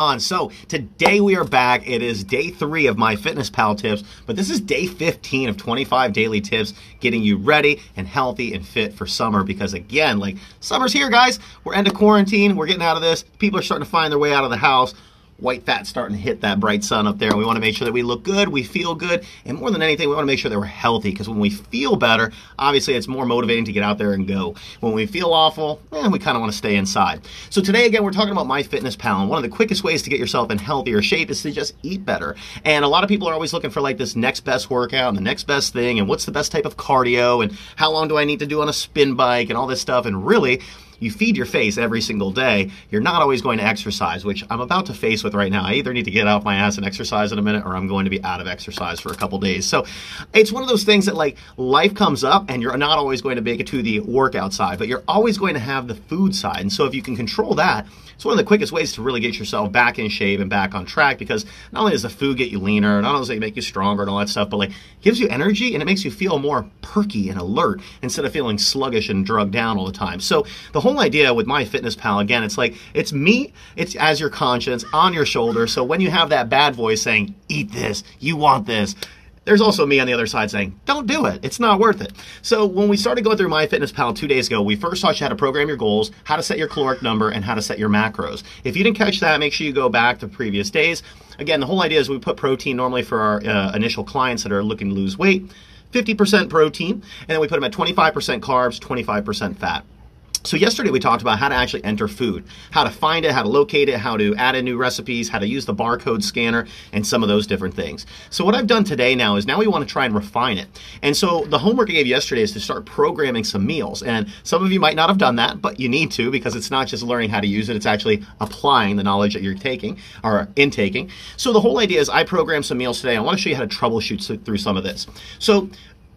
on. So today we are back. It is day three of my Fitness Pal tips, but this is day 15 of 25 daily tips getting you ready and healthy and fit for summer. Because again, like summer's here, guys. We're end of quarantine. We're getting out of this. People are starting to find their way out of the house white fat starting to hit that bright sun up there. We want to make sure that we look good, we feel good, and more than anything, we want to make sure that we're healthy because when we feel better, obviously it's more motivating to get out there and go. When we feel awful, eh, we kind of want to stay inside. So today, again, we're talking about MyFitnessPal, and one of the quickest ways to get yourself in healthier shape is to just eat better. And a lot of people are always looking for like this next best workout and the next best thing, and what's the best type of cardio, and how long do I need to do on a spin bike, and all this stuff. And really, you feed your face every single day, you're not always going to exercise, which I'm about to face with right now. I either need to get off my ass and exercise in a minute or I'm going to be out of exercise for a couple days. So it's one of those things that like life comes up and you're not always going to make it to the workout side, but you're always going to have the food side. And so if you can control that, it's one of the quickest ways to really get yourself back in shape and back on track because not only does the food get you leaner, not only does it make you stronger and all that stuff, but like gives you energy and it makes you feel more perky and alert instead of feeling sluggish and drugged down all the time. So the whole idea with MyFitnessPal again, it's like it's me, it's as your conscience on your shoulder. So when you have that bad voice saying, "Eat this, you want this," There's also me on the other side saying, don't do it. It's not worth it. So when we started going through MyFitnessPal two days ago, we first taught you how to program your goals, how to set your caloric number, and how to set your macros. If you didn't catch that, make sure you go back to previous days. Again, the whole idea is we put protein normally for our uh, initial clients that are looking to lose weight, 50% protein, and then we put them at 25% carbs, 25% fat. So yesterday we talked about how to actually enter food, how to find it, how to locate it, how to add in new recipes, how to use the barcode scanner, and some of those different things. So what I've done today now is now we want to try and refine it. And so the homework I gave yesterday is to start programming some meals. And some of you might not have done that, but you need to because it's not just learning how to use it, it's actually applying the knowledge that you're taking or intaking. So the whole idea is I programmed some meals today. I want to show you how to troubleshoot through some of this. So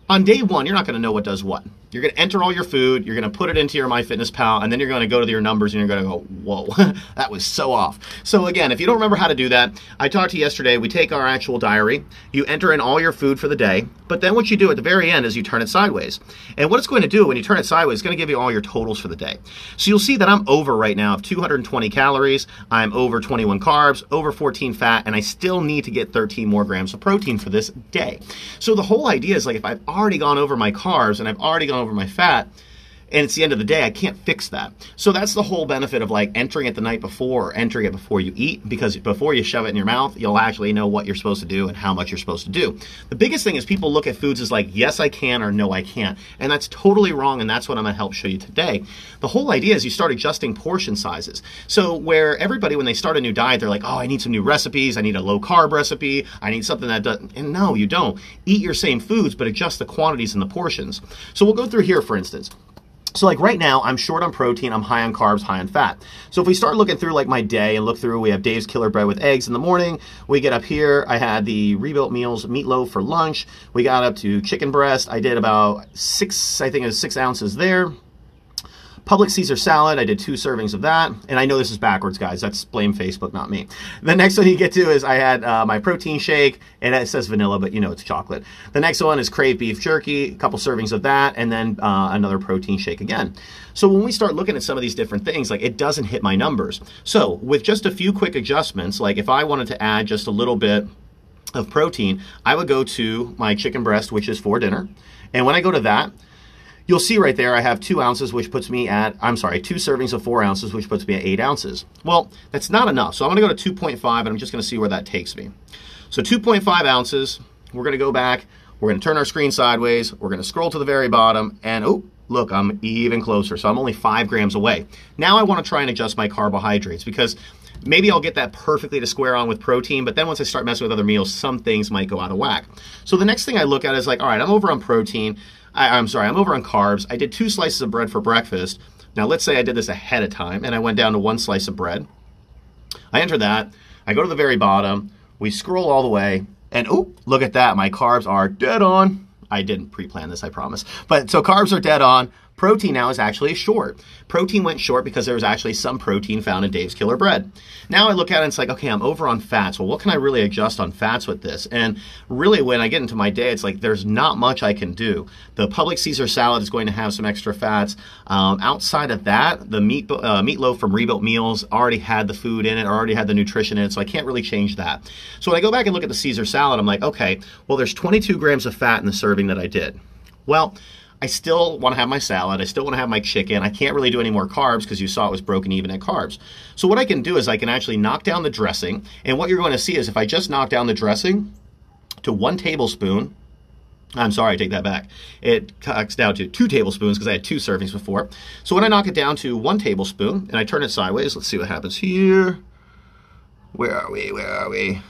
on day one, you're not going to know what does what. You're going to enter all your food, you're going to put it into your MyFitnessPal, and then you're going to go to your numbers and you're going to go, whoa, that was so off. So again, if you don't remember how to do that, I talked to you yesterday. We take our actual diary, you enter in all your food for the day, but then what you do at the very end is you turn it sideways. And what it's going to do when you turn it sideways, it's going to give you all your totals for the day. So you'll see that I'm over right now of 220 calories, I'm over 21 carbs, over 14 fat, and I still need to get 13 more grams of protein for this day. So the whole idea is like if I've already gone over my carbs and I've already gone over my fat, and it's the end of the day, I can't fix that. So that's the whole benefit of like entering it the night before or entering it before you eat, because before you shove it in your mouth, you'll actually know what you're supposed to do and how much you're supposed to do. The biggest thing is people look at foods as like, yes, I can or no, I can't. And that's totally wrong, and that's what I'm gonna help show you today. The whole idea is you start adjusting portion sizes. So where everybody, when they start a new diet, they're like, oh, I need some new recipes, I need a low carb recipe, I need something that doesn't, and no, you don't. Eat your same foods, but adjust the quantities and the portions. So we'll go through here, for instance. So like right now, I'm short on protein, I'm high on carbs, high on fat. So if we start looking through like my day and look through, we have Dave's Killer Bread with eggs in the morning. We get up here, I had the rebuilt meals meatloaf for lunch. We got up to chicken breast. I did about six, I think it was six ounces there. Publix Caesar salad, I did two servings of that. And I know this is backwards, guys. That's blame Facebook, not me. The next one you get to is I had uh, my protein shake, and it says vanilla, but you know it's chocolate. The next one is Krave beef jerky, a couple servings of that, and then uh, another protein shake again. So when we start looking at some of these different things, like it doesn't hit my numbers. So with just a few quick adjustments, like if I wanted to add just a little bit of protein, I would go to my chicken breast, which is for dinner. And when I go to that, You'll see right there I have two ounces, which puts me at, I'm sorry, two servings of four ounces, which puts me at eight ounces. Well, that's not enough. So I'm to go to 2.5 and I'm just to see where that takes me. So 2.5 ounces, we're to go back, we're to turn our screen sideways, we're to scroll to the very bottom, and oh, look, I'm even closer. So I'm only five grams away. Now I want to try and adjust my carbohydrates because maybe I'll get that perfectly to square on with protein, but then once I start messing with other meals, some things might go out of whack. So the next thing I look at is like, all right, I'm over on protein. I, I'm sorry, I'm over on carbs. I did two slices of bread for breakfast. Now, let's say I did this ahead of time and I went down to one slice of bread. I enter that. I go to the very bottom. We scroll all the way. And oh, look at that. My carbs are dead on. I didn't pre plan this, I promise. But so carbs are dead on protein now is actually short. Protein went short because there was actually some protein found in Dave's Killer Bread. Now I look at it and it's like, okay, I'm over on fats. Well, what can I really adjust on fats with this? And really, when I get into my day, it's like there's not much I can do. The Publix Caesar salad is going to have some extra fats. Um, outside of that, the meat uh, meatloaf from Rebuilt Meals already had the food in it, already had the nutrition in it, so I can't really change that. So when I go back and look at the Caesar salad, I'm like, okay, well, there's 22 grams of fat in the serving that I did. Well, I still want to have my salad. I still want to have my chicken. I can't really do any more carbs because you saw it was broken even at carbs. So what I can do is I can actually knock down the dressing. And what you're going to see is if I just knock down the dressing to one tablespoon, I'm sorry, I take that back. It cuts down to two tablespoons because I had two servings before. So when I knock it down to one tablespoon and I turn it sideways, let's see what happens here. Where are we? Where are we?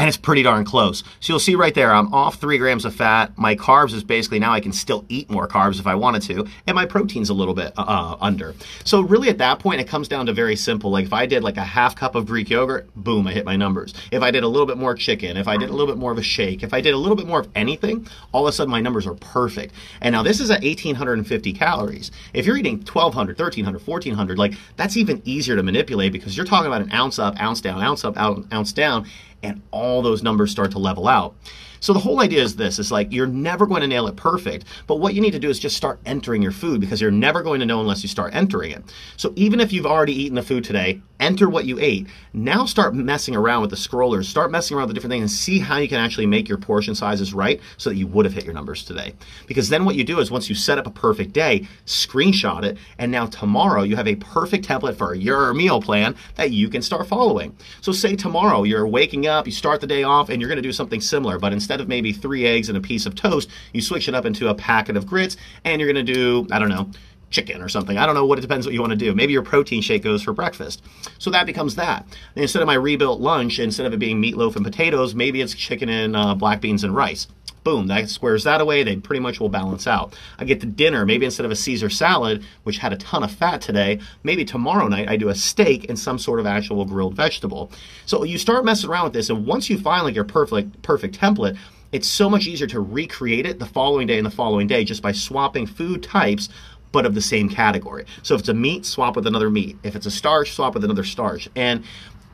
And it's pretty darn close. So you'll see right there, I'm off three grams of fat. My carbs is basically now I can still eat more carbs if I wanted to, and my protein's a little bit uh, uh, under. So really at that point, it comes down to very simple. Like if I did like a half cup of Greek yogurt, boom, I hit my numbers. If I did a little bit more chicken, if I did a little bit more of a shake, if I did a little bit more of anything, all of a sudden my numbers are perfect. And now this is at 1,850 calories. If you're eating 1,200, 1,300, 1,400, like that's even easier to manipulate because you're talking about an ounce up, ounce down, ounce up, ounce down and all those numbers start to level out. So the whole idea is this: it's like you're never going to nail it perfect, but what you need to do is just start entering your food because you're never going to know unless you start entering it. So even if you've already eaten the food today, enter what you ate. Now start messing around with the scrollers, start messing around with the different things and see how you can actually make your portion sizes right so that you would have hit your numbers today. Because then what you do is once you set up a perfect day, screenshot it, and now tomorrow you have a perfect template for your meal plan that you can start following. So say tomorrow you're waking up, you start the day off, and you're going to do something similar, but instead of maybe three eggs and a piece of toast, you switch it up into a packet of grits, and you're going to do, I don't know, chicken or something. I don't know what it depends what you want to do. Maybe your protein shake goes for breakfast. So that becomes that. Instead of my rebuilt lunch, instead of it being meatloaf and potatoes, maybe it's chicken and uh, black beans and rice. Boom, that squares that away. They pretty much will balance out. I get the dinner, maybe instead of a Caesar salad, which had a ton of fat today, maybe tomorrow night I do a steak and some sort of actual grilled vegetable. So you start messing around with this, and once you find like your perfect perfect template, it's so much easier to recreate it the following day and the following day just by swapping food types but of the same category. So if it's a meat, swap with another meat. If it's a starch, swap with another starch. And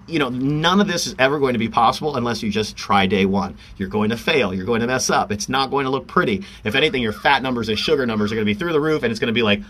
you know, none of this is ever going to be possible unless you just try day one. You're going to fail. You're going to mess up. It's not going to look pretty. If anything, your fat numbers and sugar numbers are going to be through the roof, and it's going to be like,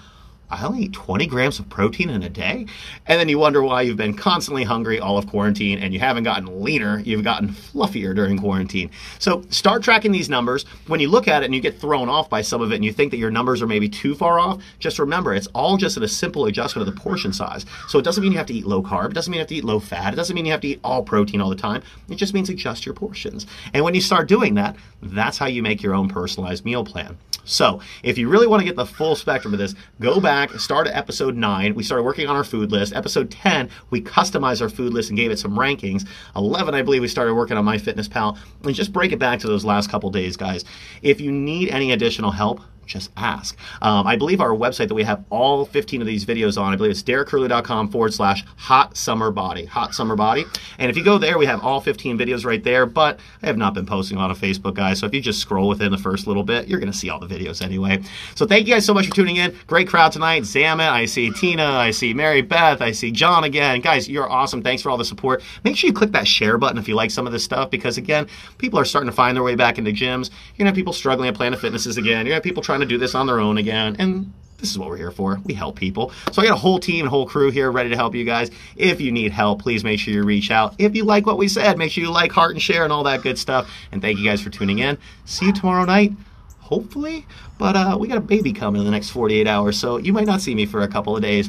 I only eat 20 grams of protein in a day. And then you wonder why you've been constantly hungry all of quarantine and you haven't gotten leaner, you've gotten fluffier during quarantine. So start tracking these numbers. When you look at it and you get thrown off by some of it and you think that your numbers are maybe too far off, just remember it's all just in a simple adjustment of the portion size. So it doesn't mean you have to eat low carb, it doesn't mean you have to eat low fat, it doesn't mean you have to eat all protein all the time. It just means adjust your portions. And when you start doing that, that's how you make your own personalized meal plan. So, if you really want to get the full spectrum of this, go back, start at episode 9. We started working on our food list. Episode 10, we customized our food list and gave it some rankings. 11, I believe we started working on MyFitnessPal. And just break it back to those last couple days, guys. If you need any additional help, just ask. Um, I believe our website that we have all 15 of these videos on, I believe it's derekcurley.com forward slash hot summer body. Hot summer body. And if you go there, we have all 15 videos right there, but I have not been posting on a Facebook, guys. So if you just scroll within the first little bit, you're going to see all the videos anyway. So thank you guys so much for tuning in. Great crowd tonight. Zamet, I see Tina, I see Mary Beth, I see John again. Guys, you're awesome. Thanks for all the support. Make sure you click that share button if you like some of this stuff because, again, people are starting to find their way back into gyms. You're going to have people struggling at Planet Fitnesses again. You're going to have people trying to do this on their own again. And this is what we're here for. We help people. So I got a whole team and whole crew here ready to help you guys. If you need help, please make sure you reach out. If you like what we said, make sure you like, heart, and share, and all that good stuff. And thank you guys for tuning in. See you tomorrow night. Hopefully, but uh, we got a baby coming in the next 48 hours, so you might not see me for a couple of days.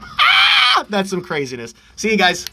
Ah, that's some craziness. See you guys.